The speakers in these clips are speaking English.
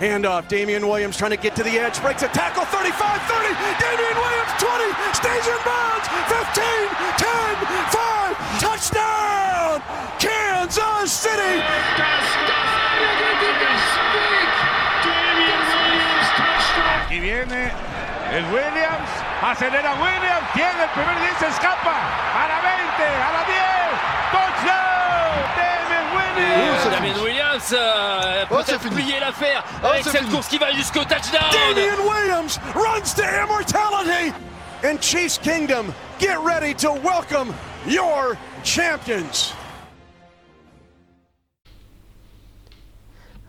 Handoff. Damien Williams trying to get to the edge. Breaks a tackle. 35 30. Damien Williams 20. Stays in bounds. 15, 10, 5. Touchdown. Kansas City. Aquí viene el Williams. Acelera Williams. Tiene el primer 10. Se escapa. A la 20. A la 10. Touchdown. Damien Williams. Damien Williams euh, Oh, peut-être fini. plier l'affaire Oh, avec cette fini. course qui va jusqu'au touchdown. Damien Williams runs to immortality. And Chiefs Kingdom, get ready to welcome your champions.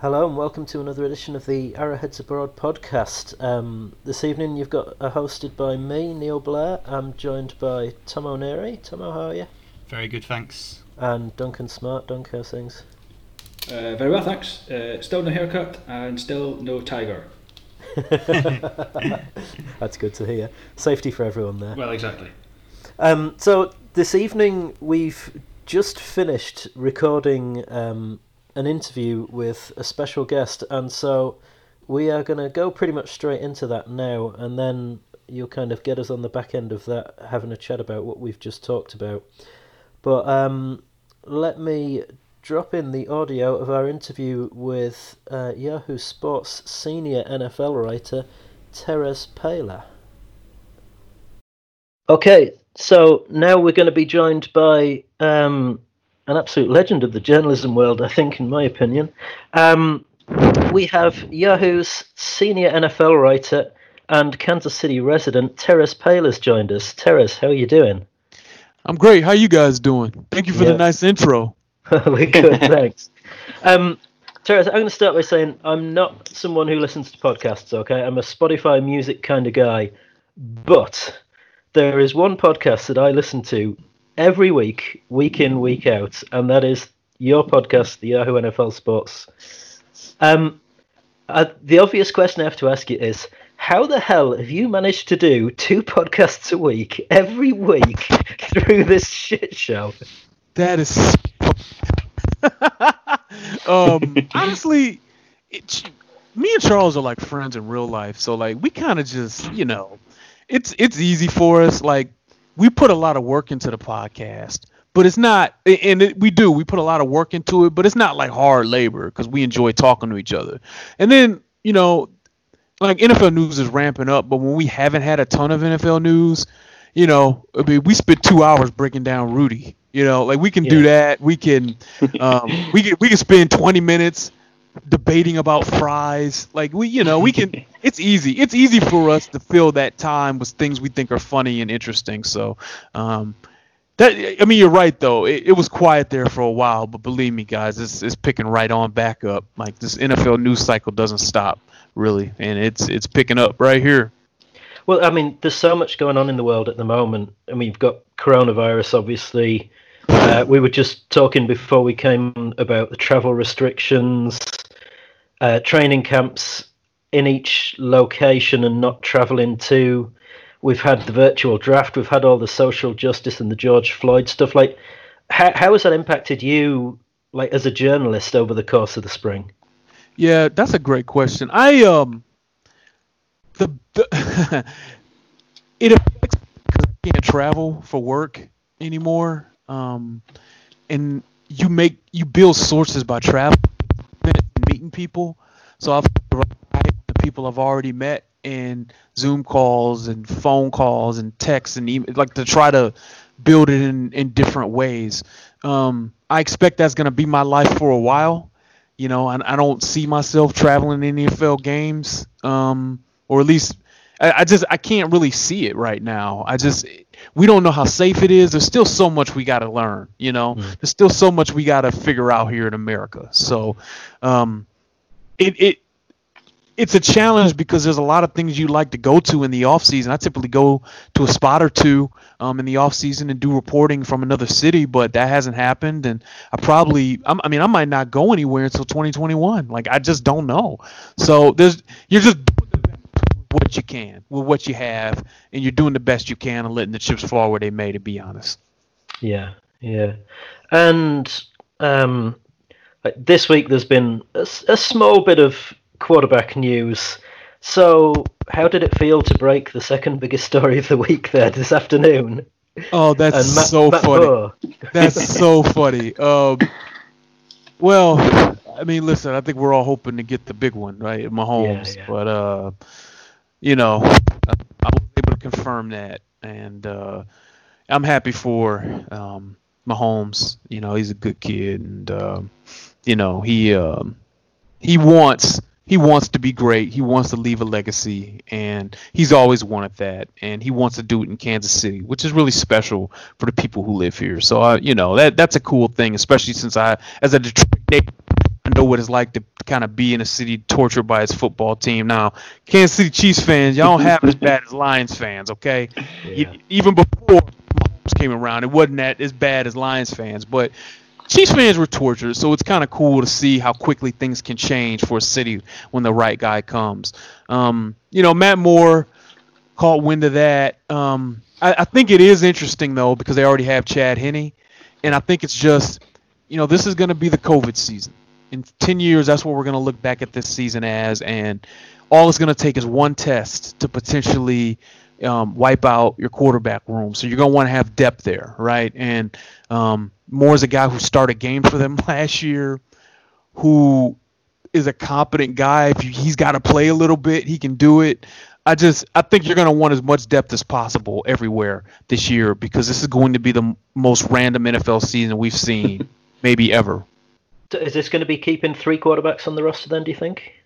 Hello and welcome to another edition of the Arrowheads Abroad podcast. Um, this evening you've got uh, hosted by me, Neil Blair. I'm joined by Tom O'Neary. Tomo, how are you? Very good, thanks. And Duncan Smart. Dunk, how's things? Uh, very well, thanks. Uh, still no haircut and still no tiger. That's good to hear. Safety for everyone there. Well, exactly. Um, so this evening we've just finished recording um, an interview with a special guest, and so we are going to go pretty much straight into that now, and then you'll kind of get us on the back end of that, having a chat about what we've just talked about. But um, let me drop in the audio of our interview with uh, Yahoo Sports senior NFL writer Terez Paylor. Okay, so now we're going to be joined by um, an absolute legend of the journalism world, I think, in my opinion. Um, we have Yahoo's senior NFL writer and Kansas City resident Terez Paylor's joined us. Terez, how are you doing? I'm great. How you guys doing? Thank you for Yeah. the nice intro. We're good, thanks. Um, Terez, I'm going to start by saying I'm not someone who listens to podcasts, okay? I'm a Spotify music kind of guy. But there is one podcast that I listen to every week, week in, week out, and that is your podcast, the Yahoo NFL Sports. Um, uh, the obvious question I have to ask you is how the hell have you managed to do two podcasts a week every week through this shit show? That is. um, honestly, it, me and Charles are like friends in real life, so like we kind of just, you know, it's it's easy for us. Like we put a lot of work into the podcast, but it's not, and it, we do. We put a lot of work into it, but it's not like hard labor because we enjoy talking to each other. And then, you know, like NFL news is ramping up, but when we haven't had a ton of NFL news, you know, I mean, we spent two hours breaking down Rudy. You know, like we can do that. We can, um, we can we can spend twenty minutes debating about fries. Like we, you know, we can. It's easy. It's easy for us to fill that time with things we think are funny and interesting. So, um, that I mean, you're right though. It, it was quiet there for a while, but believe me, guys, it's it's picking right on back up. Like this NFL news cycle doesn't stop really, and it's it's picking up right here. Well, I mean, there's so much going on in the world at the moment. I mean, you've got coronavirus, obviously. Uh, we were just talking before we came about the travel restrictions, uh, training camps in each location and not traveling to. We've had the virtual draft. We've had all the social justice and the George Floyd stuff. Like, how, how has that impacted you, like as a journalist, over the course of the spring? Yeah, that's a great question. I um the, the it affects because I can't travel for work anymore. Um, and you make you build sources by traveling, meeting people. So I've the people I've already met and Zoom calls and phone calls and texts and email, like to try to build it in in different ways. Um, I expect that's gonna be my life for a while you know, I, I don't see myself traveling in NFL games, um, or at least I, I just I can't really see it right now. I just we don't know how safe it is. There's still so much we got to learn. You know, there's still so much we got to figure out here in America. So, um, it it it's a challenge because there's a lot of things you like to go to in the off season. I typically go to a spot or two um, in the off season and do reporting from another city, but that hasn't happened. And I probably, I'm, I mean, I might not go anywhere until 2021. Like I just don't know. So there's, you're just what you can with what you have, and you're doing the best you can and letting the chips fall where they may. To be honest. Yeah, yeah, and um, like this week there's been a small bit of quarterback news. So, how did it feel to break the second biggest story of the week there this afternoon? Oh, that's Matt- so Matt funny. Moore. That's so funny. Um, well, I mean, listen, I think we're all hoping to get the big one, right, Mahomes. Yeah, yeah. But uh, you know, I, I was able to confirm that, and uh, I'm happy for um, Mahomes. You know, he's a good kid, and um, you know, he um, he wants he wants to be great. He wants to leave a legacy, and he's always wanted that. And he wants to do it in Kansas City, which is really special for the people who live here. So, uh, you know, that that's a cool thing, especially since I, as a Detroit native, I know what it's like to kind of be in a city tortured by its football team. Now, Kansas City Chiefs fans, y'all don't have it as bad as Lions fans, okay? Yeah. Even before Mahomes came around, it wasn't that as bad as Lions fans, but Chiefs fans were tortured, so it's kind of cool to see how quickly things can change for a city when the right guy comes. Um, you know, Matt Moore caught wind of that. Um, I, I think it is interesting though because they already have Chad Henne, and I think it's just, you know, this is going to be the COVID season. In ten years, that's what we're going to look back at this season as, and all it's going to take is one test to potentially um, wipe out your quarterback room. So you're going to want to have depth there, right? And um, Moore's a guy who started games for them last year, who is a competent guy. If you, he's got to play a little bit, he can do it. I just I think you're going to want as much depth as possible everywhere this year because this is going to be the m- most random NFL season we've seen maybe ever. Is this going to be keeping three quarterbacks on the roster then, do you think?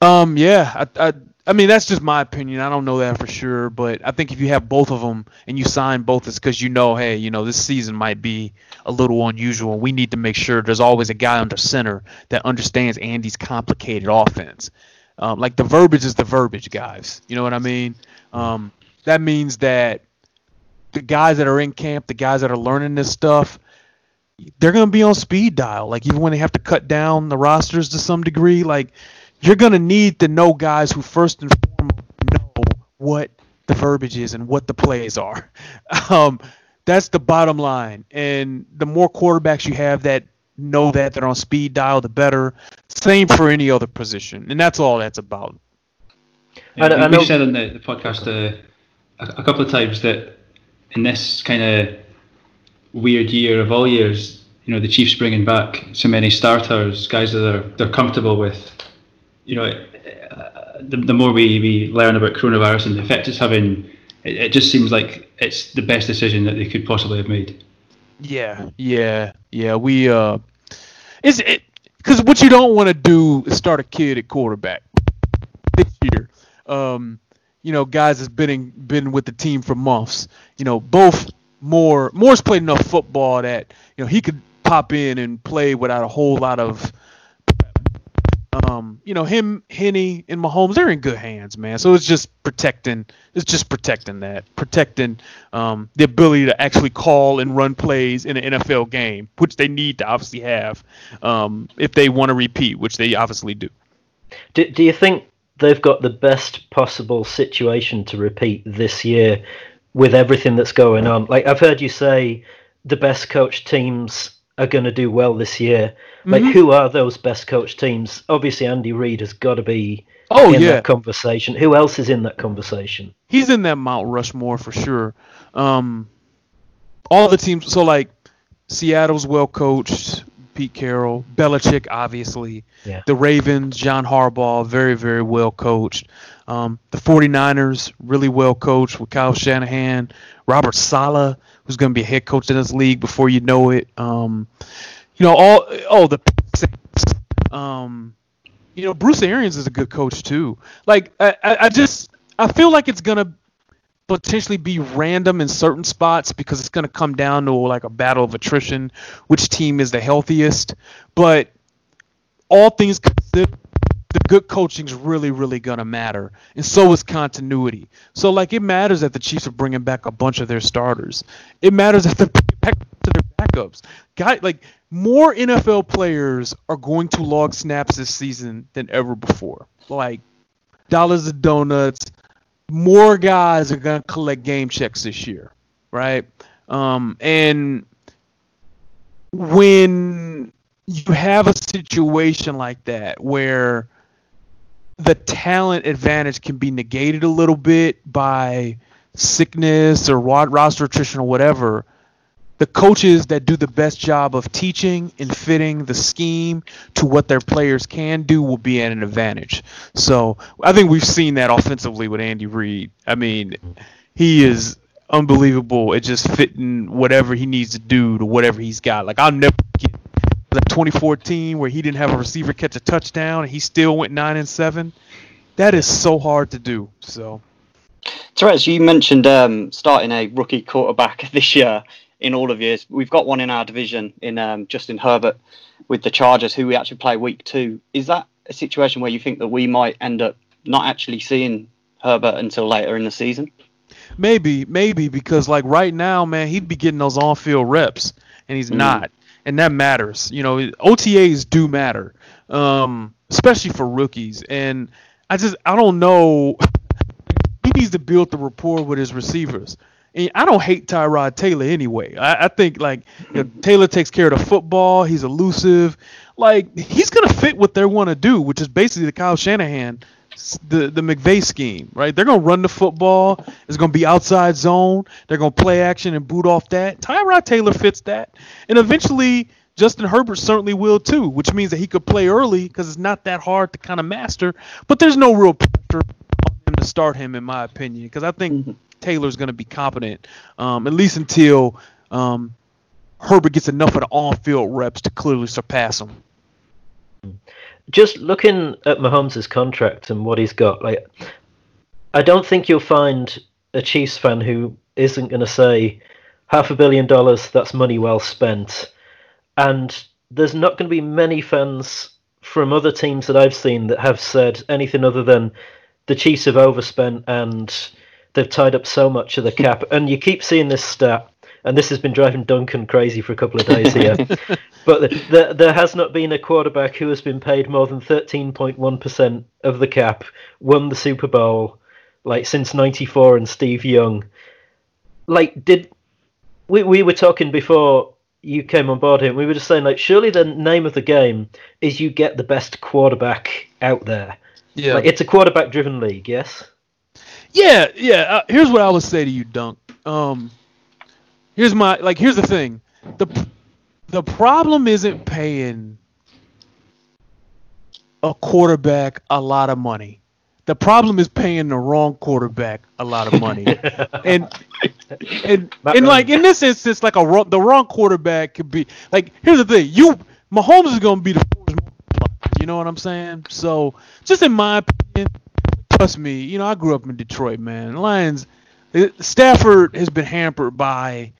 Um, yeah, I, I, I mean that's just my opinion. I don't know that for sure, but I think if you have both of them and you sign both, it's because you know, hey, you know, this season might be a little unusual. We need to make sure there's always a guy under center that understands Andy's complicated offense. Um, like the verbiage is the verbiage, guys. You know what I mean? Um, that means that the guys that are in camp, the guys that are learning this stuff, they're going to be on speed dial. Like even when they have to cut down the rosters to some degree, like you're going to need to know guys who first and foremost know what the verbiage is and what the plays are. Um, that's the bottom line. And the more quarterbacks you have that know that they're on speed dial, the better. Same for any other position, and that's all that's about. Yeah, I know- we, know- said on the, the podcast uh, a, a couple of times that in this kind of weird year of all years, you know, the Chiefs bringing back so many starters, guys that are they're comfortable with. You know, uh, the, the more we, we learn about coronavirus and the effect it's having, it, it just seems like it's the best decision that they could possibly have made. Yeah, yeah, yeah. We uh, is it because what you don't want to do is start a kid at quarterback this year. Um, you know, guys has been in, been with the team for months. You know, both Moore Moore's played enough football that you know he could pop in and play without a whole lot of. Um, you know him, Henne, and Mahomes. They're in good hands, man. So it's just protecting. It's just protecting that, protecting um, the ability to actually call and run plays in an NFL game, which they need to obviously have um, if they want to repeat, which they obviously do. Do, do you think they've got the best possible situation to repeat this year with everything that's going on? Like I've heard you say, the best coach teams are going to do well this year. Like Mhm. who are those best coach teams? Obviously, Andy Reid has got to be Oh in yeah, that conversation. Who else is in that conversation? he's in that Mount Rushmore for sure. Um, all the teams. So like, Seattle's well coached. Pete Carroll, Belichick, obviously. Yeah. The Ravens, John Harbaugh, very, very well coached. Um, the 49ers, really well coached with Kyle Shanahan. Robert Saleh, who's going to be a head coach in this league before you know it. Um, you know, all oh the. Um, you know, Bruce Arians is a good coach too. Like I, I I just I feel like it's gonna potentially be random in certain spots because it's gonna come down to like a battle of attrition, which team is the healthiest. But all things considered, the good coaching is really, really gonna matter, and so is continuity. So like it matters that the Chiefs are bringing back a bunch of their starters. It matters that they're bringing back to their backups. Guy like more NFL players are going to log snaps this season than ever before. Like dollars and donuts. More guys are gonna collect game checks this year, right? Um, and when you have a situation like that where the talent advantage can be negated a little bit by sickness or roster attrition or whatever, the coaches that do the best job of teaching and fitting the scheme to what their players can do will be at an advantage. So I think we've seen that offensively with Andy Reid. I mean, he is unbelievable at just fitting whatever he needs to do to whatever he's got. Like I'll never get the 2014 where he didn't have a receiver catch a touchdown and he still went nine and seven. That is so hard to do. So. Terez, you mentioned um, starting a rookie quarterback this year in all of years. We've got one in our division in um, Justin Herbert with the Chargers, who we actually play week two. Is that a situation where you think that we might end up not actually seeing Herbert until later in the season? Maybe, maybe because like right now, man, he'd be getting those on-field reps, and he's mm. not, and that matters. You know, OTAs do matter, um, especially for rookies. And I just, I don't know. he needs to build the rapport with his receivers. And I don't hate Tyrod Taylor anyway. I, I think like you know, Taylor takes care of the football. He's elusive. Like he's gonna fit what they want to do, which is basically the Kyle Shanahan, the the McVay scheme, right? They're gonna run the football. It's gonna be outside zone. They're gonna play action and boot off that. Tyrod Taylor fits that, and eventually Justin Herbert certainly will too, which means that he could play early because it's not that hard to kind of master. But there's no real pressure on him to start him, in my opinion, because I think mm-hmm. Taylor's going to be competent, um, at least until um, Herbert gets enough of the on-field reps to clearly surpass him. Just looking at Mahomes' contract and what he's got, like, I don't think you'll find a Chiefs fan who isn't going to say half a billion dollars, that's money well spent. And there's not going to be many fans from other teams that I've seen that have said anything other than the Chiefs have overspent and they've tied up so much of the cap, and you keep seeing this stat. And this has been driving Duncan crazy for a couple of days here. but the, the, there has not been a quarterback who has been paid more than 13.1% of the cap, won the Super Bowl, like since 94 and Steve Young. Like, did we, we were talking before you came on board here, we were just saying, like, surely the name of the game is you get the best quarterback out there. Yeah. Like, it's a quarterback driven league, yes? Yeah, yeah. Uh, here's what I would say to you, Dunk. Um, here's my like. Here's the thing. the The problem isn't paying a quarterback a lot of money. The problem is paying the wrong quarterback a lot of money. and and and like in this instance, like a the wrong quarterback could be like. Here's the thing. You Mahomes is going to be the you know what I'm saying? So, just in my opinion, trust me, you know, I grew up in Detroit, man. Lions, uh, Stafford has been hampered by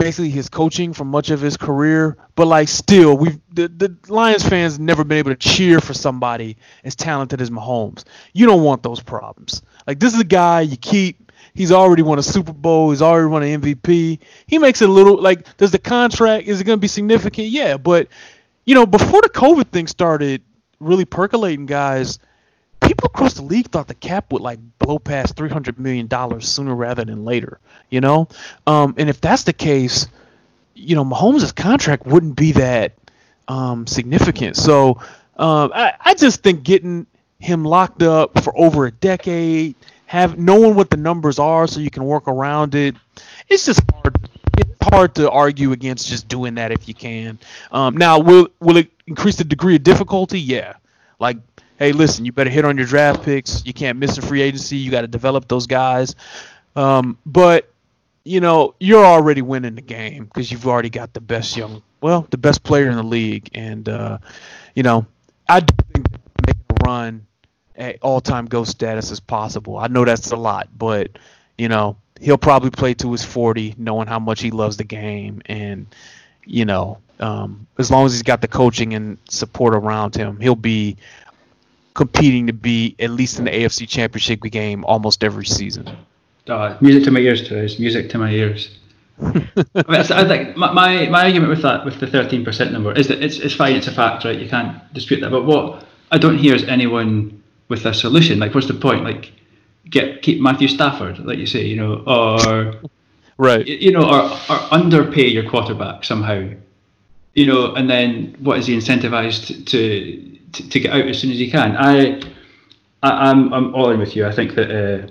basically his coaching for much of his career, but like still, we've the, the Lions fans never been able to cheer for somebody as talented as Mahomes. You don't want those problems. Like this is a guy you keep. He's already won a Super Bowl. He's already won an MVP. He makes it a little like does the contract is it going to be significant? Yeah, but you know before the COVID thing started really percolating, guys people across the league thought the cap would like blow past three hundred million dollars sooner rather than later. You know, um, and if that's the case, you know, Mahomes' contract wouldn't be that um, significant. So um, I, I just think getting him locked up for over a decade, have knowing what the numbers are, so you can work around it. It's just hard. It's hard to argue against just doing that if you can. Um, now, will will it increase the degree of difficulty? Yeah. Like hey, listen, you better hit on your draft picks. You can't miss a free agency. You got to develop those guys. Um, but you know, you're already winning the game because you've already got the best young, well, the best player in the league, and uh, you know, I do think making a run at all-time GOAT status is possible. I know that's a lot, but you know, he'll probably play to his 40, knowing how much he loves the game, and you know, um, as long as he's got the coaching and support around him, he'll be competing to be at least in the AFC Championship game almost every season. Uh, music to my ears, Terez. Music to my ears. I, mean, I think my, my, my argument with that, with the thirteen percent number, is that it's it's fine, it's a fact, right? You can't dispute that. But what I don't hear is anyone with a solution. Like, what's the point? Like, get keep Matthew Stafford, like you say, you know, or right, you know, or, or underpay your quarterback somehow, you know, and then what is he incentivized to to, to get out as soon as he can. I I, I'm I'm all in with you. I think that uh,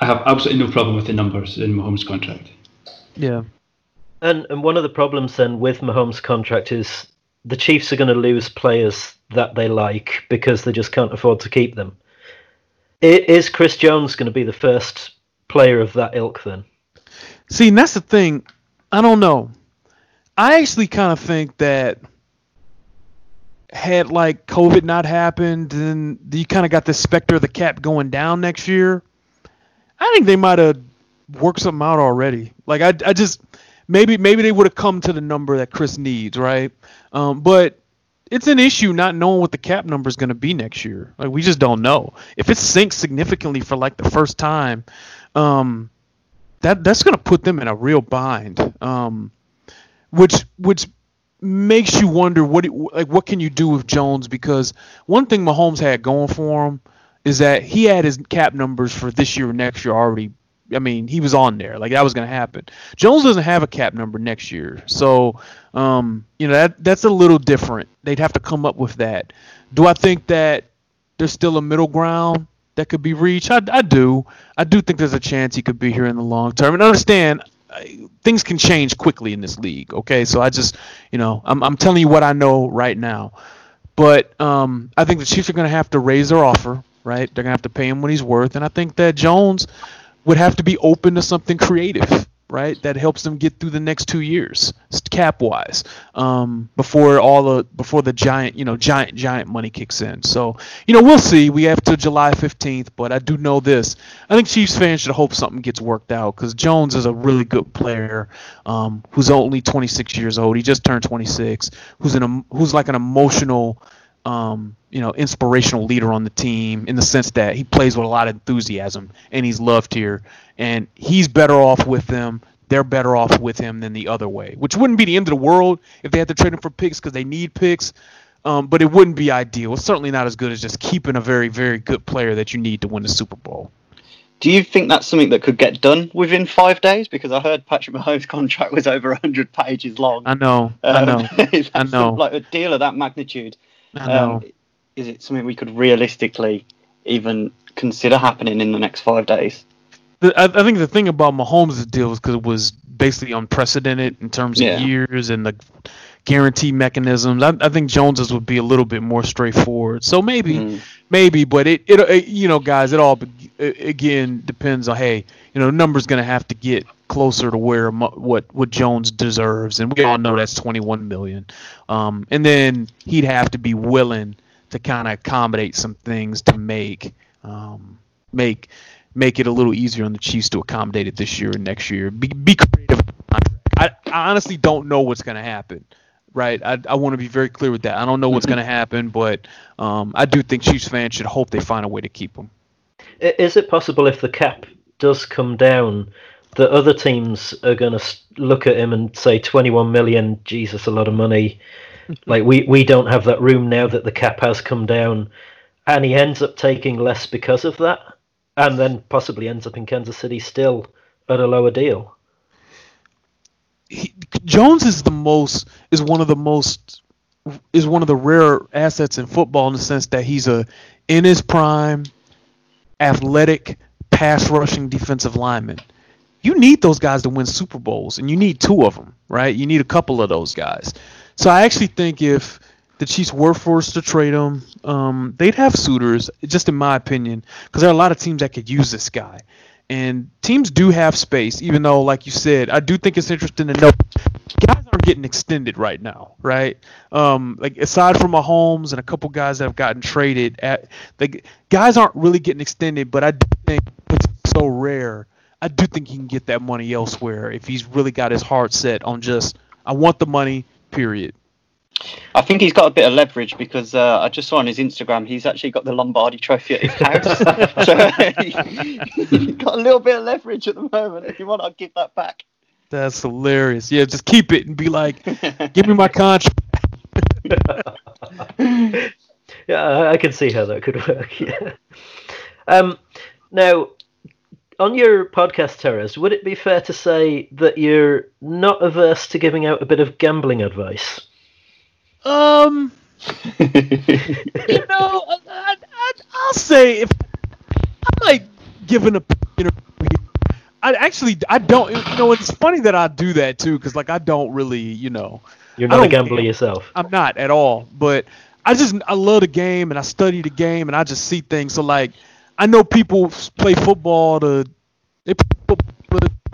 I have absolutely no problem with the numbers in Mahomes' contract. Yeah. And and one of the problems then with Mahomes' contract is the Chiefs are going to lose players that they like because they just can't afford to keep them. Is Chris Jones going to be the first player of that ilk then? See, and that's the thing. I don't know. I actually kind of think that had like COVID not happened, then you kind of got the specter of the cap going down next year. I think they might have worked something out already. Like I, I just maybe maybe they would have come to the number that Chris needs, right? Um, but it's an issue not knowing what the cap number is going to be next year. Like we just don't know. If it sinks significantly for like the first time, um, that that's going to put them in a real bind. Um, which which makes you wonder what it- like what can you do with Jones because one thing Mahomes had going for him is that he had his cap numbers for this year and next year already. I mean, he was on there. Like that was going to happen. Jones doesn't have a cap number next year. So, um, you know, that that's a little different. They'd have to come up with that. Do I think that there's still a middle ground that could be reached? I, I do. I do think there's a chance he could be here in the long term. And understand, things can change quickly in this league. Okay, so I just, you know, I'm I'm telling you what I know right now. But um, I think the Chiefs are going to have to raise their offer, right? They're going to have to pay him what he's worth, and I think that Jones would have to be open to something creative, right? That helps them get through the next two years, cap wise, um, before all the before the giant, you know, giant giant money kicks in. So, you know, we'll see. We have till July 15th, but I do know this. I think Chiefs fans should hope something gets worked out because Jones is a really good player, um, who's only 26 years old. He just turned 26. Who's an who's like an emotional um, you know, inspirational leader on the team in the sense that he plays with a lot of enthusiasm and he's loved here. And he's better off with them. They're better off with him than the other way, which wouldn't be the end of the world if they had to trade him for picks because they need picks. Um, but it wouldn't be ideal. It's certainly not as good as just keeping a very, very good player that you need to win the Super Bowl. Do you think that's something that could get done within five days? Because I heard Patrick Mahomes' contract was over 100 pages long. I know. I know. I know. Like a deal of that magnitude. Um, is it something we could realistically even consider happening in the next five days? I, I think the thing about Mahomes' deal is because it was basically unprecedented in terms of Yeah. years and the guarantee mechanisms. I, I think Jones's would be a little bit more straightforward. So maybe, Mm. maybe, but it, it, it, you know, guys, it all again depends on hey, you know, the number's going to have to get closer to where what what Jones deserves, and we all know that's 21 million. Um, and then he'd have to be willing to kind of accommodate some things to make um, make make it a little easier on the Chiefs to accommodate it this year and next year. Be, be creative. I, I honestly don't know what's going to happen. Right, I, I want to be very clear with that. I don't know what's going to happen, but um, I do think Chiefs fans should hope they find a way to keep him. Is it possible if the cap does come down that other teams are going to look at him and say 21 million, Jesus, a lot of money. like we, we don't have that room now that the cap has come down, and he ends up taking less because of that, and then possibly ends up in Kansas City still at a lower deal. He, Jones is the most is one of the most is one of the rare assets in football in the sense that he's a in his prime athletic pass rushing defensive lineman. You need those guys to win Super Bowls and you need two of them, right? You need a couple of those guys. So I actually think if the Chiefs were forced to trade him, um, they'd have suitors, just in my opinion, because there are a lot of teams that could use this guy. And teams do have space, even though, like you said, I do think it's interesting to know guys aren't getting extended right now, right? Um, like aside from Mahomes and a couple guys that have gotten traded, at the guys aren't really getting extended. But I do think it's so rare. I do think he can get that money elsewhere if he's really got his heart set on just I want the money. Period. I think he's got a bit of leverage because uh, I just saw on his Instagram he's actually got the Lombardi Trophy at his house. so he's got a little bit of leverage at the moment. If you want, I'll give that back. That's hilarious. Yeah, just keep it and be like, give me my contract. Yeah, I- I can see how that could work. Yeah. Um, now, on your podcast, Terez, would it be fair to say that you're not averse to giving out a bit of gambling advice? Um, you know, I, I, I, I'll say if I might give an opinion. I actually I don't. You know, it's funny that I do that too, because like I don't really, you know, You're not a gambler yourself. I'm not at all. But I just I love the game and I study the game and I just see things. So like I know people play football to they play football to-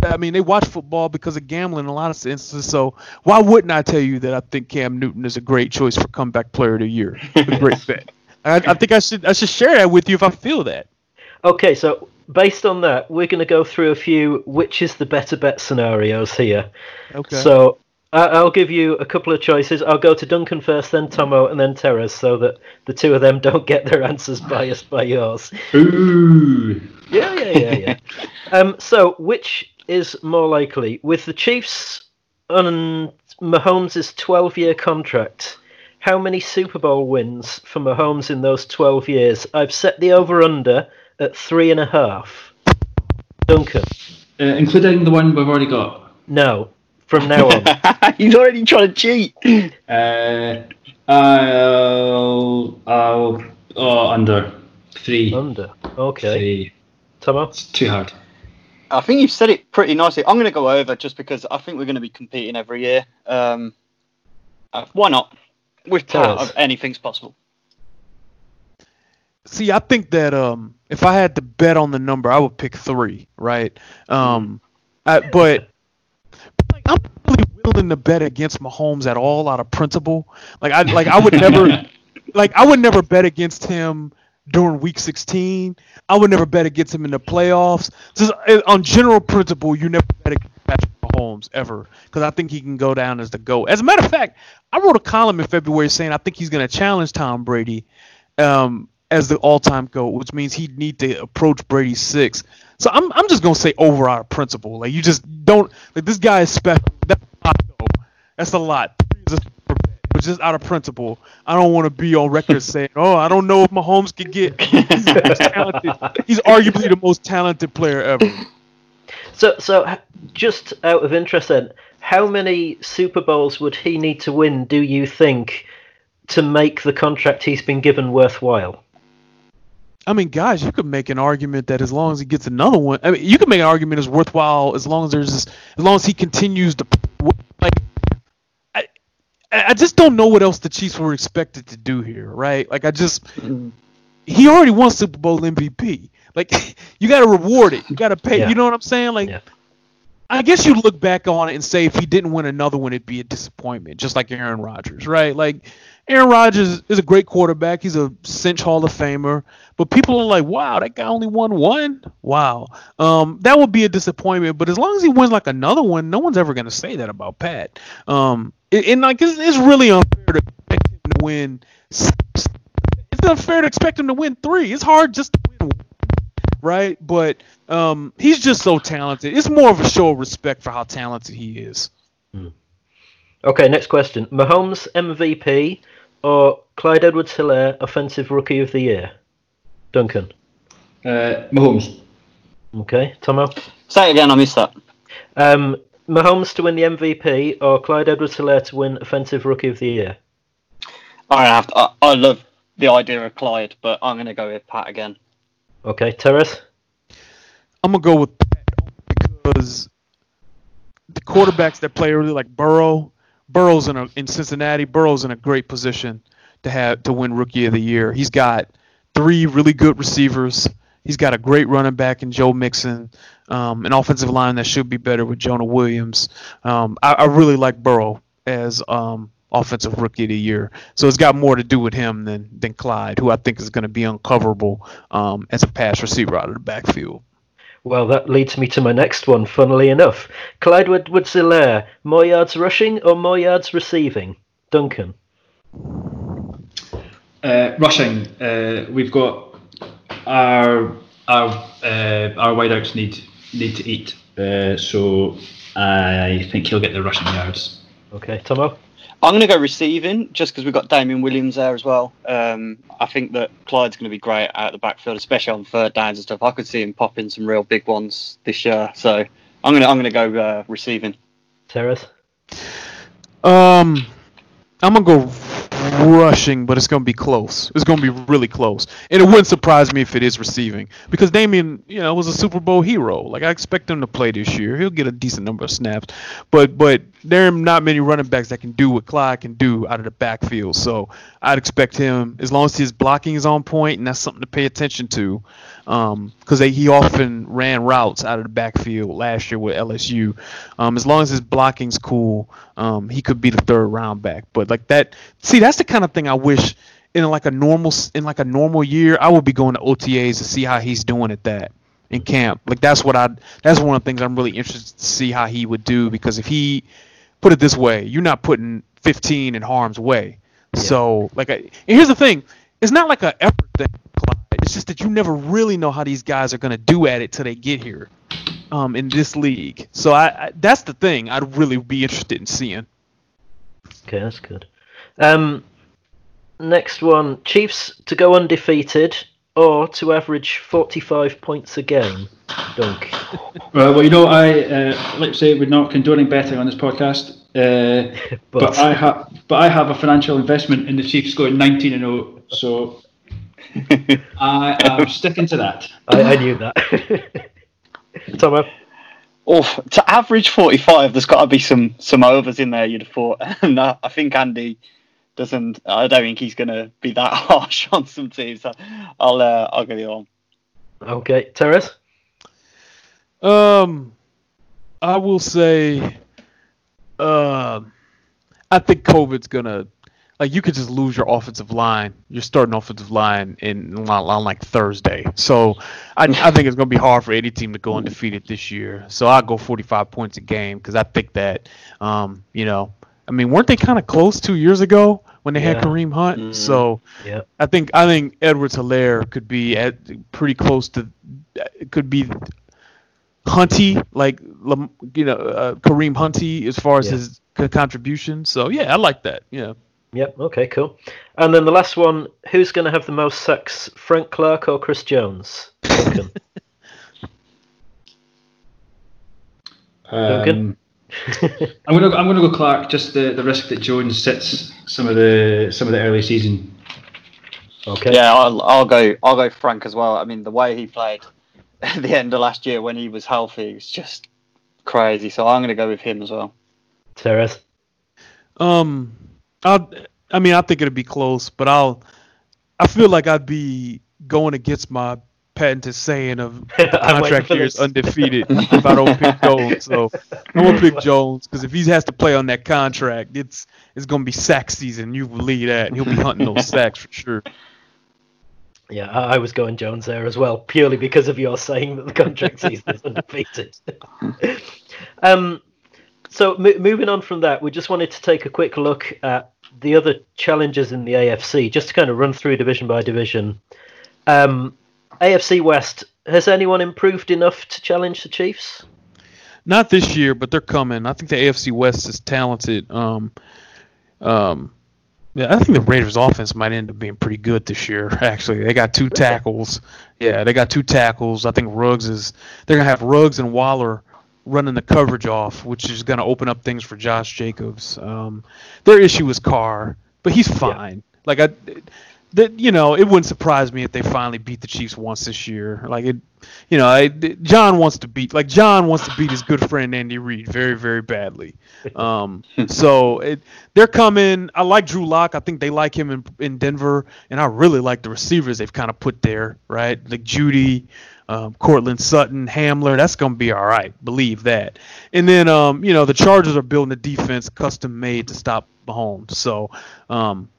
I mean they watch football because of gambling in a lot of instances. So why wouldn't I tell you that I think Cam Newton is a great choice for comeback player of the year? A great bet. I, I think I should I should share that with you if I feel that. Okay, so based on that, we're going to go through a few which is the better bet scenarios here. Okay. So I I'll give you a couple of choices. I'll go to Duncan first, then Tomo, and then Terez, so that the two of them don't get their answers biased by yours. Ooh. Yeah, yeah, yeah, yeah. um, so which is more likely with the Chiefs and Mahomes' 12-year contract? How many Super Bowl wins for Mahomes in those 12 years? I've set the over/under at three and a half. Duncan, Uh, including the one we've already got. no. From now on, He's already trying to cheat. Uh, I'll, I'll, oh, under three. under. Okay, Three. Tomo. It's too hard. I think you've said it pretty nicely. I'm going to go over just because I think we're going to be competing every year. Um, uh, why not? With Tell anything's possible. See, I think that um, if I had to bet on the number, I would pick three, right? Um, I, but like, I'm really willing to bet against Mahomes at all out of principle. Like I like I would never like I would never bet against him during Week 16. I would never bet against him in the playoffs. Just uh, on general principle, you never bet against Patrick Mahomes ever because I think he can go down as the GOAT. As a matter of fact, I wrote a column in February saying I think he's going to challenge Tom Brady um, as the all-time GOAT, which means he'd need to approach Brady six. So I'm I'm just gonna say over of principle. Like you just don't like this guy is special. That's a lot, though. That's a lot. Three is a super bet, But just out of principle, I don't want to be on record saying, "Oh, I don't know if Mahomes could get." He's, talented. He's arguably the most talented player ever. So, so just out of interest, then, how many Super Bowls would he need to win? Do you think to make the contract he's been given worthwhile? I mean, guys, you could make an argument that as long as he gets another one, I mean, you could make an argument as worthwhile as long as there's, this, as long as he continues to, like, I, I just don't know what else the Chiefs were expected to do here, right? Like, I just, he already won Super Bowl MVP. Like, you got to reward it. You got to pay. Yeah. You know what I'm saying? Like, Yeah. I guess you look back on it and say if he didn't win another one, it'd be a disappointment, just like Aaron Rodgers, right? Like Aaron Rodgers is a great quarterback. He's a cinch Hall of Famer, but people are like, "Wow, that guy only won one. Wow, um, that would be a disappointment." But as long as he wins like another one, no one's ever going to say that about Pat. Um, and, and like it's, it's really unfair to expect him to win. six. It's unfair to expect him to win three. It's hard just to win one right? But um, he's just so talented. It's more of a show of respect for how talented he is. Okay, next question: Mahomes MVP or Clyde Edwards-Hilaire Offensive Rookie of the Year? Duncan. Uh, Mahomes. Okay, Tomo. Say it again. I missed that. Um, Mahomes to win the MVP or Clyde Edwards-Hilaire to win Offensive Rookie of the Year? I have to, I, I love the idea of Clyde, but I'm going to go with Pat again. Okay, Terez. I'm gonna go with Pat because the quarterbacks that play really like Burrow. Burrow's in a in Cincinnati. Burrow's in a great position to have to win Rookie of the Year. He's got three really good receivers. He's got a great running back in Joe Mixon, um, an offensive line that should be better with Jonah Williams. Um, I, I really like Burrow as um, offensive rookie of the year. So it's got more to do with him than than Clyde, who I think is going to be uncoverable um, as a pass receiver out of the backfield. Well, that leads me to my next one, funnily enough. Clyde Edwards-Hilaire, more yards rushing or more yards receiving? Duncan. Uh, rushing. Uh, we've got our our uh, our wideouts need need to eat. Uh, so I think he'll get the rushing yards. Okay, Tomo. I'm going to go receiving just because we've got Damien Williams there as well. Um, I think that Clyde's going to be great out the backfield, especially on third downs and stuff. I could see him popping some real big ones this year. So I'm going to I'm going to go uh, receiving. Terez. Um, I'm gonna go rushing, but it's to be close. It's to be really close, and it wouldn't surprise me if it is receiving because Damien, you know, was a Super Bowl hero. Like I expect him to play this year. He'll get a decent number of snaps, but but there are not many running backs that can do what Clyde can do out of the backfield. So I'd expect him as long as his blocking is on point, and that's something to pay attention to, because um, he often ran routes out of the backfield last year with LSU. Um, as long as his blocking's cool, um, he could be the third round back. But like that, see, that's the kind of thing I wish in like a normal in like a normal year, I would be going to OTAs to see how he's doing at that in camp. Like that's what I that's one of the things I'm really interested to see how he would do because if he put it this way, you're not putting 15 in harm's way. Yeah. So like, I, and here's the thing, it's not like an effort thing. It's just that you never really know how these guys are going to do at it till they get here, um, in this league. So I, I, that's the thing I'd really be interested in seeing. Okay, that's good. Um, next one, Chiefs to go undefeated or to average 45 points a game. Dunk. Well, well, you know, I uh, like to say we're not condoning betting on this podcast, uh, but, but, I have but I have a financial investment in the Chiefs going 19 and 0, so I am sticking to that. I, I knew that. Tom. Oh, to average 45, there's got to be some some overs in there. You'd have thought, and I think Andy doesn't. I don't think he's going to be that harsh on some teams. I'll uh, I'll get it on. Okay, Terez. Um, I will say, uh, I think COVID's gonna like you could just lose your offensive line, your starting offensive line in on, like Thursday. So I, I think it's gonna be hard for any team to go undefeated this year. So I go 45 points a game because I think that, um, you know, I mean, weren't they kind of close two years ago when they yeah. had Kareem Hunt? Mm-hmm. So yeah. I think I think Edwards Hilaire could be at pretty close to could be Hunty, like you know uh, Kareem Hunty, as far as yeah. his contribution. So yeah, I like that. Yeah. Yep. Okay. Cool. And then the last one: Who's going to have the most sex, Frank Clark or Chris Jones? Duncan. um, I'm gonna I'm gonna go Clark. Just the, the risk that Jones sits some of the some of the early season. Okay. Yeah, I'll, I'll go I'll go Frank as well. I mean, the way he played at the end of last year when he was healthy was just crazy. So I'm going to go with him as well. Terez. Um, I I mean I think it'd be close, but I'll I feel like I'd be going against my patented saying of contract years undefeated if I don't pick Jones. So I'm gonna pick Jones because if he has to play on that contract, it's it's gonna be sack season. You believe that, and he'll be hunting those sacks for sure. Yeah, I was going Jones there as well, purely because of your saying that the contract season is undefeated. um, so m- moving on from that, we just wanted to take a quick look at the other challenges in the AFC, just to kind of run through division by division. Um, AFC West, has anyone improved enough to challenge the Chiefs? Not this year, but they're coming. I think the AFC West is talented. Um, um, yeah, I think the Raiders' offense might end up being pretty good this year. Actually, they got two tackles. Yeah, they got two tackles. I think Ruggs is. They're gonna have Ruggs and Waller running the coverage off, which is gonna open up things for Josh Jacobs. Um, their issue is Carr, but he's fine. Yeah. Like I, that you know, it wouldn't surprise me if they finally beat the Chiefs once this year. Like it, you know, I, Jon wants to beat like Jon wants to beat his good friend Andy Reid very very badly. Um, so it, they're coming. I like Drew Lock. I think they like him in in Denver, and I really like the receivers they've kind of put there. Right, like Jeudy. Um, Courtland Sutton, Hamler, that's going to be all right. Believe that. And then, um, you know, the Chargers are building a defense custom made to stop Mahomes. So, um,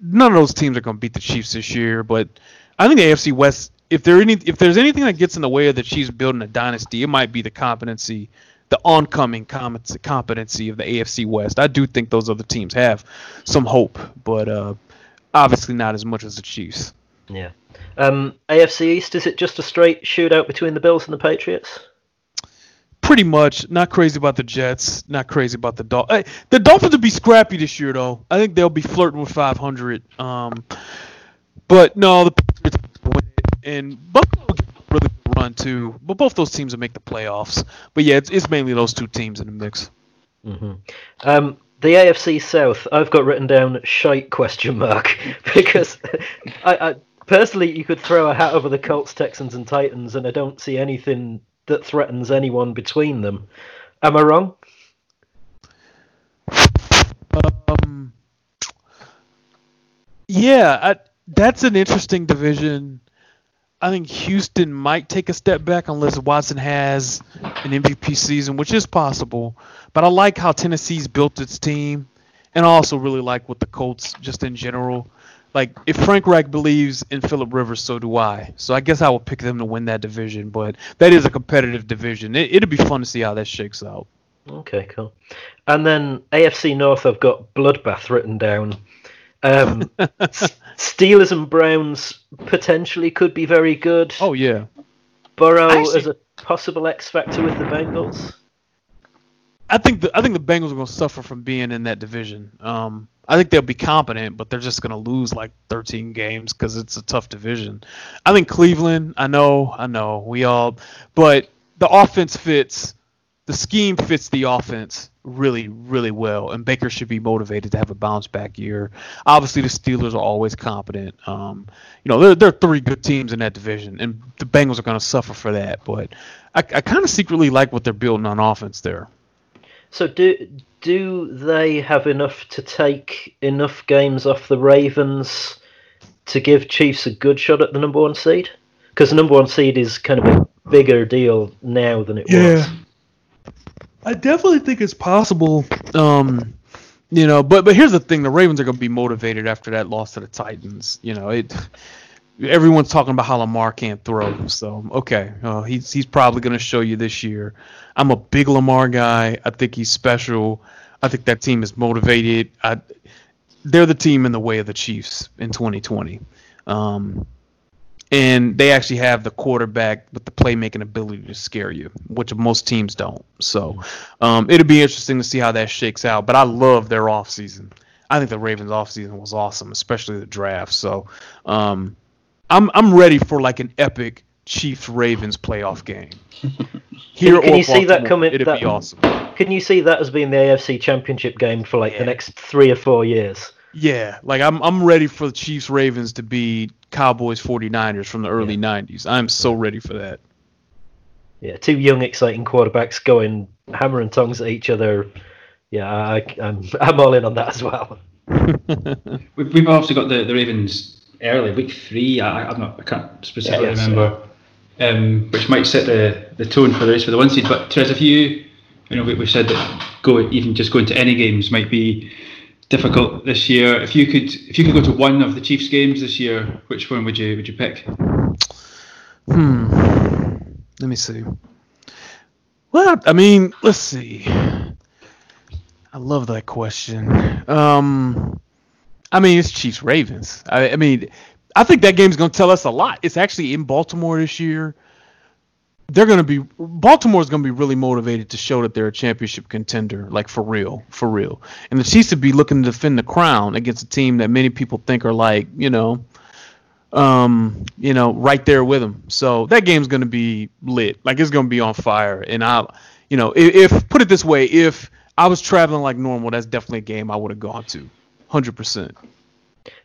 none of those teams are going to beat the Chiefs this year, but I think the AFC West, if there any, if there's anything that gets in the way of the Chiefs building a dynasty, it might be the competency, the oncoming competency of the AFC West. I do think those other teams have some hope, but uh, obviously not as much as the Chiefs. Yeah. Um, AFC East, is it just a straight shootout between the Bills and the Patriots? Pretty much not crazy about the Jets, not crazy about the Dolphins. The Dolphins will be scrappy this year, though. I think they'll be flirting with 500. Um, but no, the Patriots win it, and Buffalo will really run too. But both those teams will make the playoffs. But yeah, it's, it's mainly those two teams in the mix. Mm-hmm. Um, the AFC South, I've got written down shite question mark because I, I personally you could throw a hat over the Colts, Texans, and Titans, and I don't see anything that threatens anyone between them. Am I wrong? Um, yeah, I, that's an interesting division. I think Houston might take a step back unless Watson has an MVP season, which is possible. But I like how Tennessee's built its team, and I also really like what the Colts just in general. Like if Frank Reich believes in Philip Rivers, so do I. So I guess I will pick them to win that division. But that is a competitive division. It, it'll be fun to see how that shakes out. Okay, cool. And then AFC North, I've got bloodbath written down. Um, Steelers and Browns potentially could be very good. Oh yeah. Burrow Actually- as a possible X factor with the Bengals. I think the I think the Bengals are going to suffer from being in that division. Um, I think they'll be competent, but they're just going to lose like 13 games because it's a tough division. I think Cleveland. I know, I know, we all, but the offense fits. The scheme fits the offense really, really well, and Baker should be motivated to have a bounce back year. Obviously, the Steelers are always competent. Um, you know, there, are three good teams in that division, and the Bengals are going to suffer for that. But I, I kind of secretly like what they're building on offense there. So do do they have enough to take enough games off the Ravens to give Chiefs a good shot at the number one seed? Because the number one seed is kind of a bigger deal now than it was. I definitely think it's possible. Um, you know, but but here's the thing: the Ravens are going to be motivated after that loss to the Titans. You know, it. Everyone's talking about how Lamar can't throw, so okay, uh, he's he's probably going to show you this year. I'm a big Lamar guy. I think he's special. I think that team is motivated. I, they're the team in the way of the Chiefs in 2020. Um, and they actually have the quarterback with the playmaking ability to scare you, which most teams don't. So um, it'll be interesting to see how that shakes out. But I love their offseason. I think the Ravens offseason was awesome, especially the draft. So um, I'm I'm ready for like an epic Chiefs Ravens playoff game. Here can or you see that coming- It'd that- be awesome. Can you see that as being the AFC Championship game for like Yeah. the next three or four years? Yeah, like I'm I'm ready for the Chiefs Ravens to be Cowboys 49ers from the early 90s. I'm so ready for that. Yeah, two young, exciting quarterbacks going hammer and tongs at each other. Yeah, I, I'm I'm all in on that as well. We've, we've obviously got the, the Ravens early, week three. I, I'm not, I can't specifically Yeah, yes, remember, um, which might set the, the tone for the race for the one seed. But Terez, if you, you know, we, we've said that go even just going to any games might be difficult this year. If you could, if you could go to one of the Chiefs games this year, which one would you would you pick? Hmm. Let me see. Well, I mean, let's see. I love that question. Um, I mean, it's Chiefs Ravens. I, I mean, I think that game's going to tell us a lot. It's actually in Baltimore this year. They're going to be Baltimore's going to be really motivated to show that they're a championship contender, like for real, for real. And the Chiefs would be looking to defend the crown against a team that many people think are like, you know, um, you know, right there with them. So that game's going to be lit. Like it's going to be on fire. And I, you know, if, if put it this way, if I was traveling like normal, that's definitely a game I would have gone to, hundred percent.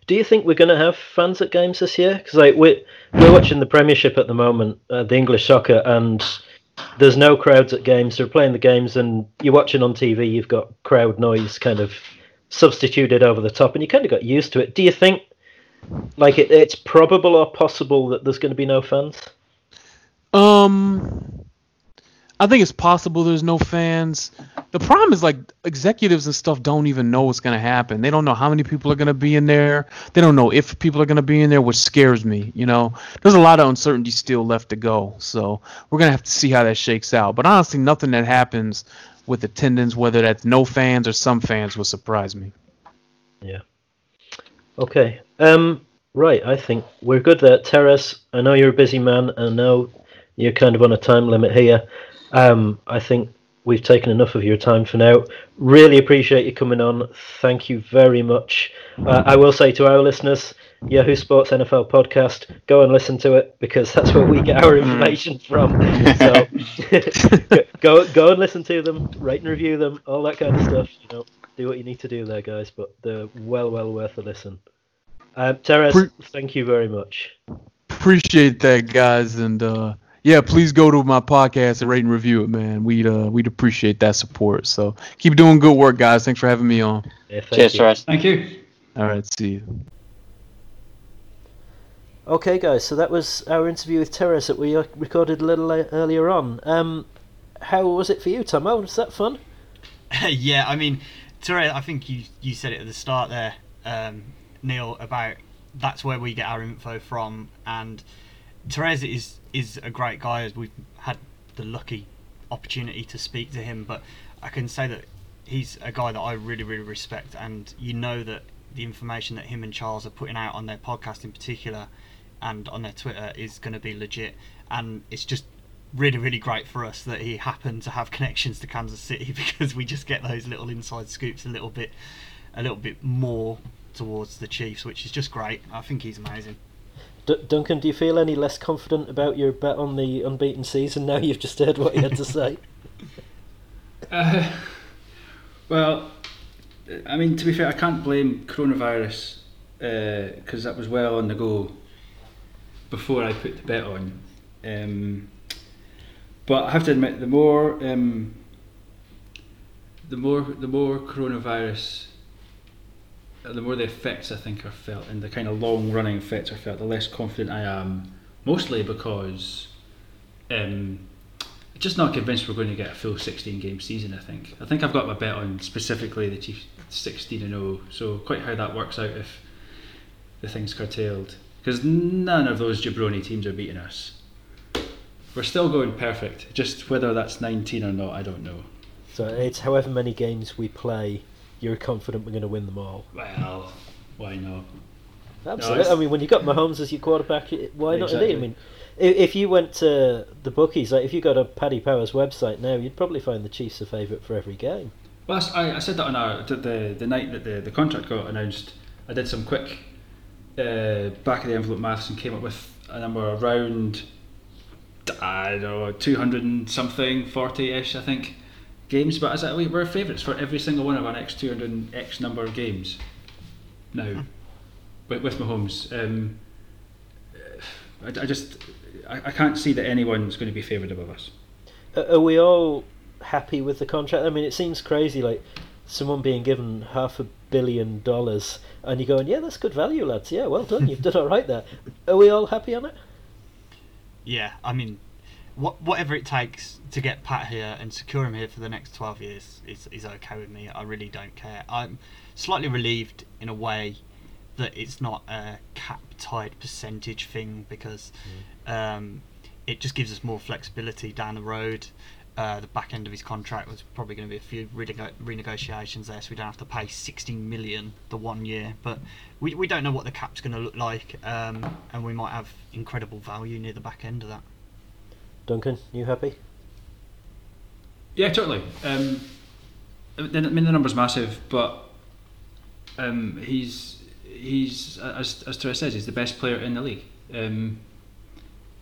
Do you think we're going to have fans at games this year? Because like we're we're watching the Premiership at the moment, uh, the English soccer, and there's no crowds at games. They're playing the games, and you're watching on TV. You've got crowd noise kind of substituted over the top, and you kind of got used to it. Do you think like it, it's probable or possible that there's going to be no fans? Um, I think it's possible there's no fans. The problem is like executives and stuff don't even know what's gonna happen. They don't know how many people are gonna be in there. They don't know if people are gonna be in there, which scares me. You know, there's a lot of uncertainty still left to go. So we're gonna have to see how that shakes out. But honestly, nothing that happens with attendance, whether that's no fans or some fans, will surprise me. Yeah. Okay. Um. Right. I think we're good there. Terez, I know you're a busy man. I know you're kind of on a time limit here. Um. I think we've taken enough of your time for now. Really appreciate you coming on. Thank you very much. Uh, I will say to our listeners, Yahoo Sports NFL podcast, go and listen to it because that's where we get our information from. So go go and listen to them, rate and review them, all that kind of stuff. You know. do what you need to do there, guys. But they're well, well worth a listen. Um, Terez, Pre- thank you very much. Appreciate that, guys, and uh, yeah, please go to my podcast and rate and review it, man. We'd uh, we'd appreciate that support. So keep doing good work, guys. Thanks for having me on. Yeah, thank Cheers, you. Terez. Thank you. All right, see you. Okay, guys, so that was our interview with Terez that we uh, recorded a little earlier on. Um, how was it for you, Tomo? Was that fun? yeah, I mean, Terry, I think you you said it at the start there, um, Neil, about that's where we get our info from, and Terez is is a great guy. As we've had the lucky opportunity to speak to him, but I can say that he's a guy that I really really respect, and you know that the information that him and Charles are putting out on their podcast in particular, and on their Twitter is going to be legit, and it's just really really great for us that he happened to have connections to Kansas City because we just get those little inside scoops a little bit a little bit more towards the Chiefs which is just great I think he's amazing D- Duncan, do you feel any less confident about your bet on the unbeaten season now you've just heard what he had to say? Uh, well, I mean, to be fair, I can't blame coronavirus because that was well on the go before I put the bet on. Um, but I have to admit, the more um, the more the more coronavirus, uh, the more the effects I think are felt, and the kind of long running effects are felt, the less confident I am. Mostly because um, just not convinced we're going to get a full 16 game season. I think. I think I've got my bet on specifically the Chiefs 16 and 0. So quite how that works out if the thing's curtailed, because none of those jabroni teams are beating us. We're still going perfect. Just whether that's 19 or not, I don't know. so it's however many games we play, you're confident we're going to win them all. Well, why not? Absolutely. it's- I mean, when you've got Mahomes as your quarterback, why not? Exactly. I mean, if, you went to the bookies, like if you go to Paddy Power's website now, you'd probably find the Chiefs a favourite for every game. Well, I, I said that on our the, the the night that the, the contract got announced. I did some quick uh, back of the envelope maths and came up with a number around I don't know two hundred and something, forty ish, I think, games. But as I, we, we're favourites for every single one of our next two hundred and x number of games. Now, with, with Mahomes, um, I, I just I, I can't see that anyone's going to be favoured above us. Are are we all happy with the contract? I mean, it seems crazy, like someone being given half a billion dollars, and you're going, "Yeah, that's good value, lads. Yeah, well done. You've done all right there." Are we all happy on it? yeah I mean what, whatever it takes to get Pat here and secure him here for the next 12 years is, is okay with me I really don't care I'm slightly relieved in a way that it's not a cap tied percentage thing because um, it just gives us more flexibility down the road. Uh, the back end of his contract was probably going to be a few renego- renegotiations there, so we don't have to pay 16 million the one year. But we, we don't know what the cap's going to look like, um, and we might have incredible value near the back end of that. Duncan, you happy? Yeah, totally. Um, I mean, the number's massive, but um, he's he's as as Terez says, he's the best player in the league. Um,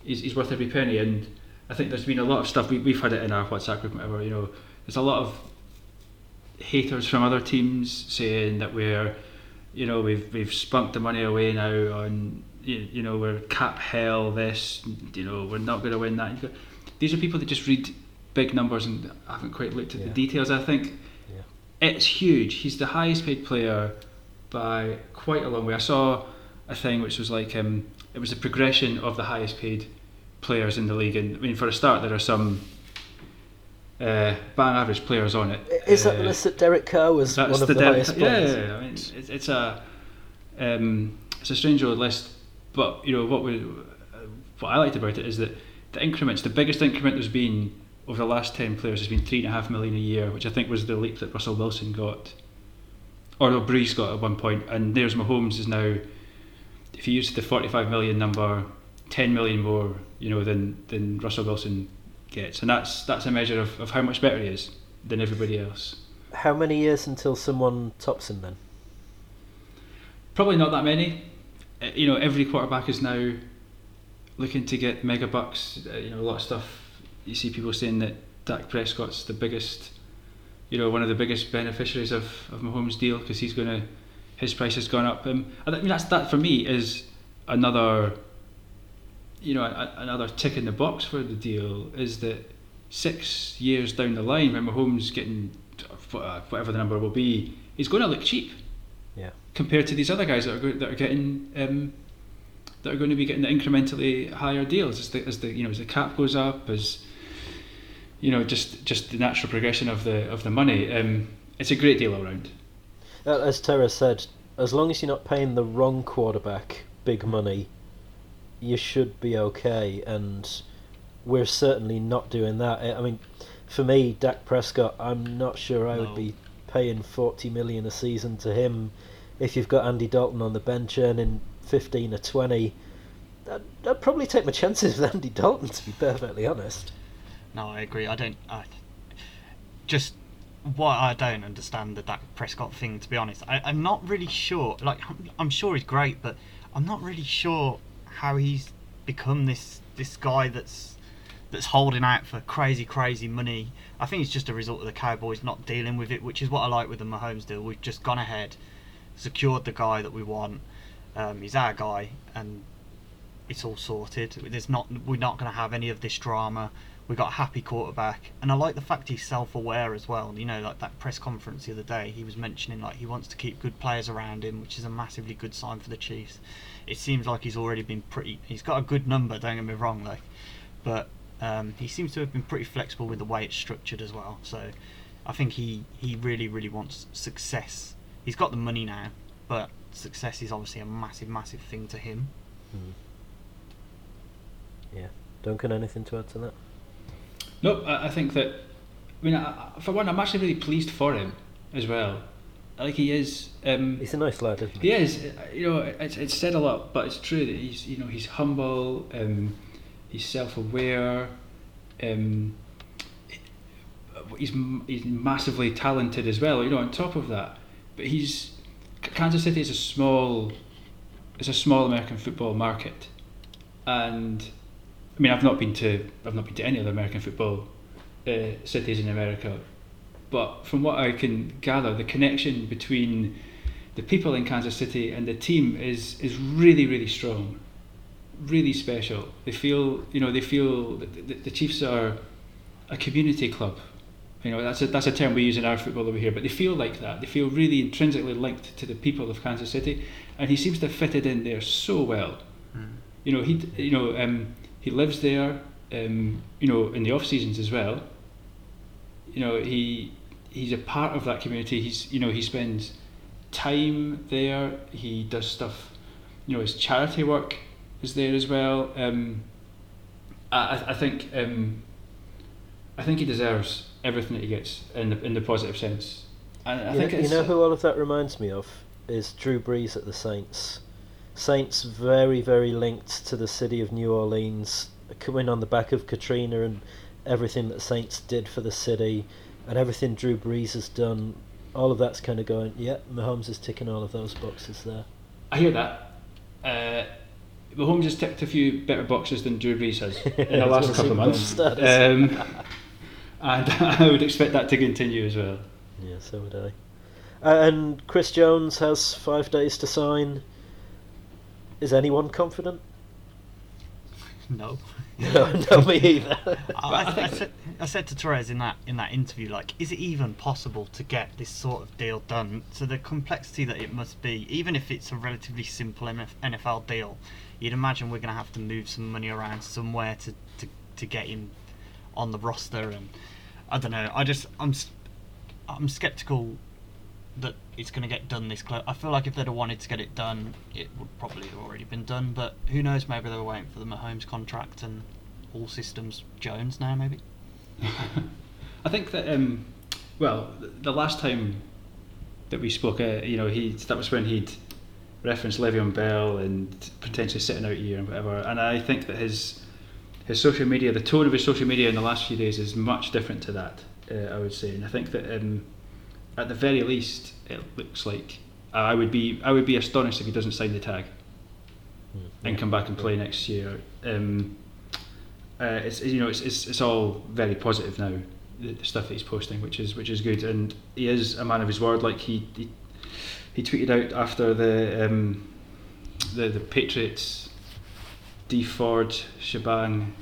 he's, he's worth every penny, and I think there's been a lot of stuff we, we've had it in our WhatsApp group, whatever. You know, there's a lot of haters from other teams saying that we're, you know, we've we've spunked the money away now on, you, you know, we're cap hell. This, you know, we're not going to win that. These are people that just read big numbers and haven't quite looked at Yeah. the details. I think Yeah. it's huge. He's the highest paid player by quite a long way. I saw a thing which was like um, it was a progression of the highest paid players in the league. And I mean, for a start, there are some uh, bang average players on it. Is that Uh, the list that Derek Carr was one of the, the, Del- highest players? yeah, yeah. I mean, it's, it's a um, it's a strange old list, but you know what we what I liked about it is that the increments, the biggest increment there's been over the last ten players has been three and a half million a year, which I think was the leap that Russell Wilson got, or no, Brees got at one point, and there's Mahomes is now. If you use the forty-five million number, ten million more, you know, than than Russell Wilson gets, and that's that's a measure of, of how much better he is than everybody else. How many years until someone tops him then? Probably not that many. Uh, You know, every quarterback is now looking to get mega bucks. Uh, you know, a lot of stuff. You see people saying that Dak Prescott's the biggest you know, one of the biggest beneficiaries of, of Mahomes' deal because he's going to his price has gone up. Um, I mean, that's that for me is another, you know, a, another tick in the box for the deal is that six years down the line, when Mahomes getting uh, whatever the number will be, he's going to look cheap. Compared to these other guys that are go- that are getting um, that are going to be getting the incrementally higher deals as the as the you know as the cap goes up as you know just just the natural progression of the of the money. Um, it's a great deal around. Uh, As Tara said, as long as you're not paying the wrong quarterback big money, you should be okay. And we're certainly not doing that. I I mean, for me, Dak Prescott, I'm not sure I No. would be paying 40 million a season to him. If you've got Andy Dalton on the bench earning 15 or 20, I'd, I'd probably take my chances with Andy Dalton, to be perfectly honest. No, I agree. I don't. I, just what I don't understand the Dak Prescott thing. To be honest, I, I'm not really sure. Like, I'm, I'm sure he's great, but I'm not really sure how he's become this this guy that's that's holding out for crazy, crazy money. I think it's just a result of the Cowboys not dealing with it, which is what I like with the Mahomes deal. We've just gone ahead, secured the guy that we want. Um, he's our guy, and it's all sorted. There's not we're not going to have any of this drama. We got a happy quarterback, and I like the fact he's self-aware as well. You know, like that press conference the other day, he was mentioning like he wants to keep good players around him, which is a massively good sign for the Chiefs. It seems like he's already been pretty. He's got a good number. Don't get me wrong, though, but um, he seems to have been pretty flexible with the way it's structured as well. So I think he he really really wants success. He's got the money now, but success is obviously a massive massive thing to him. Yeah. Duncan, anything to add to that? No, I, I think that. I mean, I, I- for one, I'm actually really pleased for him as well. Like he is. Um, He's a nice lad, isn't he? he is. You know, it's, it's said a lot, but it's true that he's. You know, he's humble. Um, he's self-aware. Um, he's he's massively talented as well. You know, on top of that, but he's Kansas City is a small. It's a small American football market, and I mean, I've not been to I've not been to any other American football uh, cities in America, but from what I can gather, the connection between the people in Kansas City and the team is is really really strong, really special. They feel you know they feel that the, the Chiefs are a community club. You know that's a that's a term we use in our football over here, but they feel like that. They feel really intrinsically linked to the people of Kansas City, and he seems to have fitted in there so well. You know he you know um, he lives there. Um, you know in the off seasons as well. You know he he's a part of that community. He's you know he spends time there. He does stuff. You know his charity work is there as well. Um, I I- I think um, I think he deserves everything that he gets in the in the positive sense. And I you, think know, you know who all of that reminds me of is Drew Brees at the Saints. Saints very very linked to the city of New Orleans, coming on the back of Katrina and everything that Saints did for the city, and everything Drew Brees has done. All of that's kind of going. Yeah, Mahomes is ticking all of those boxes there. I hear that. Uh, Mahomes has ticked a few better boxes than Drew Brees has in the last couple of months. Super Bowl status. Um, and I would expect that to continue as well. Yeah, so would I. Uh, and Chris Jones has five days to sign. Is anyone confident? No. no, no, me either. I, I, I, said, I said to Terez in that in that interview, like, is it even possible to get this sort of deal done? So the complexity that it must be, even if it's a relatively simple NFL deal, you'd imagine we're going to have to move some money around somewhere to, to, to get him on the roster, and I don't know. I just I'm I'm skeptical that it's going to get done this close. I feel like if they'd have wanted to get it done, it would probably have already been done. But who knows? Maybe they were waiting for the Mahomes contract and all systems Jones now. Maybe. I think that um, well, the last time that we spoke, uh, you know, he that was when he'd referenced Le'Veon Bell and potentially sitting out a year and whatever. And I think that his his social media, the tone of his social media in the last few days is much different to that. Uh, I would say, and I think that um, at the very least, it looks like I would be I would be astonished if he doesn't sign the tag and come back and play next year. Um, uh, it's you know it's, it's it's all very positive now. the, the stuff that he's posting, which is which is good, and he is a man of his word. Like he he, he tweeted out after the um, the the Patriots Dee Ford shebang.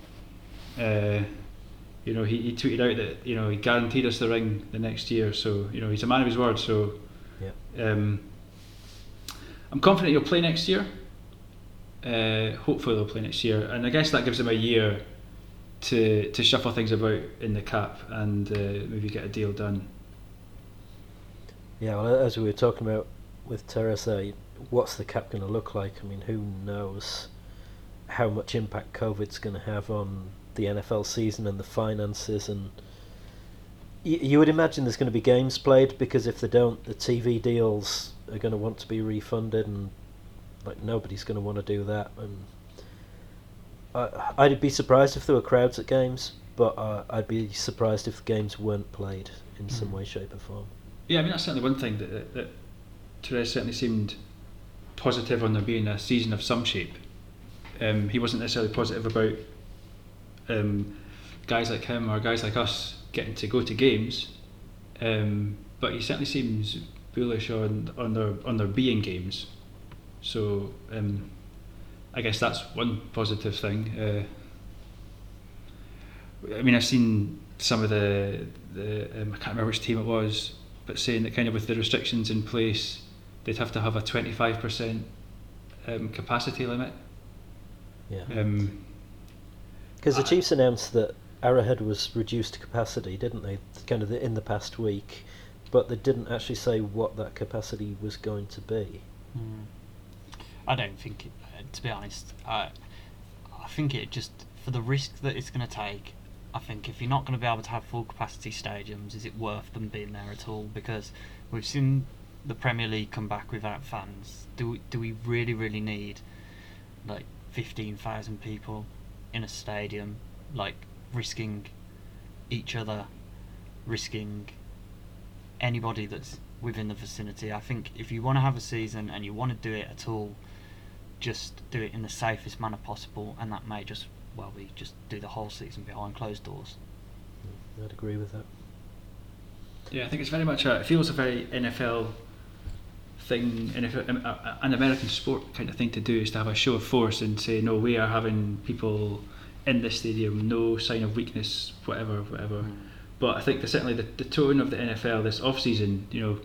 Uh, you know, he, he tweeted out that you know he guaranteed us the ring the next year. So you know he's a man of his word. So Yeah. um, I'm confident he'll play next year. Uh, hopefully they'll play next year, and I guess that gives him a year to to shuffle things about in the cap and uh, maybe get a deal done. Yeah, well, as we were talking about with Teresa, what's the cap going to look like? I mean, who knows how much impact COVID's going to have on the NFL season and the finances and. y- You would imagine there's going to be games played because if they don't, the TV deals are going to want to be refunded, and like nobody's going to want to do that. And I, I'd be surprised if there were crowds at games, but uh, I'd be surprised if the games weren't played in some Mm. way, shape, or form. Yeah, I mean that's certainly one thing that that, that Terez certainly seemed positive on there being a season of some shape. Um, he wasn't necessarily positive about um, guys like him or guys like us getting to go to games, um, but he certainly seems bullish on on their on their being games. So um, I guess that's one positive thing. Uh, I mean, I've seen some of the the um, I can't remember which team it was, but saying that kind of with the restrictions in place, they'd have to have a twenty five percent um, capacity limit. Yeah. Um, Because the Chiefs announced that Arrowhead was reduced to capacity, didn't they? Kind of the, in the past week, but they didn't actually say what that capacity was going to be. Mm. I don't think, it, uh, to be honest, I, I think it just for the risk that it's going to take. I think if you're not going to be able to have full capacity stadiums, is it worth them being there at all? Because we've seen the Premier League come back without fans. Do we, do we really really need like fifteen thousand people in a stadium, like risking each other, risking anybody that's within the vicinity. I think if you want to have a season and you want to do it at all, just do it in the safest manner possible, and that may just well be just do the whole season behind closed doors. I'd agree with that. Yeah, I think it's very much a. It feels a very NFL thing, NFL, um, a- a- an American sport kind of thing to do is to have a show of force and say, no, we are having people in this stadium, no sign of weakness, whatever, whatever. But I think that certainly the, the tone of the NFL this off season, you know,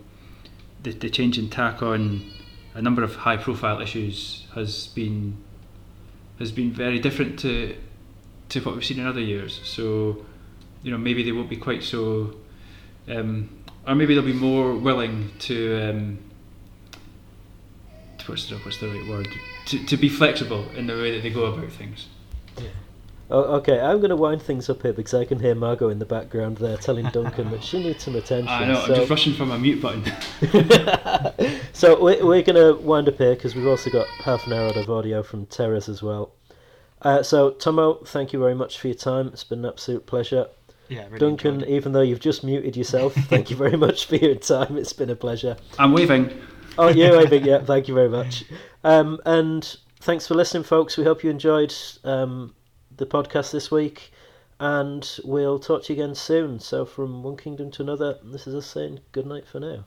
the, the change in tack on a number of high profile issues has been has been very different to to what we've seen in other years. So, you know, maybe they won't be quite so um, or maybe they'll be more willing to, um, to what's the what's the right word to, to be flexible in the way that they go about things. Oh, okay, I'm going to wind things up here because I can hear Margot in the background there telling Duncan that she needs some attention. I know. so I'm just rushing for my mute button. so we're, we're going to wind up here because we've also got half an hour of audio from Terez as well. Uh, so, Tomo, thank you very much for your time. It's been an absolute pleasure. Yeah, really Duncan, even though you've just muted yourself, thank you very much for your time. It's been a pleasure. I'm waving. Oh, you waving, yeah, thank you very much. Um, and thanks for listening, folks. We hope you enjoyed um, the podcast this week, and we'll talk to you again soon. So, from one kingdom to another, this is us saying good night for now.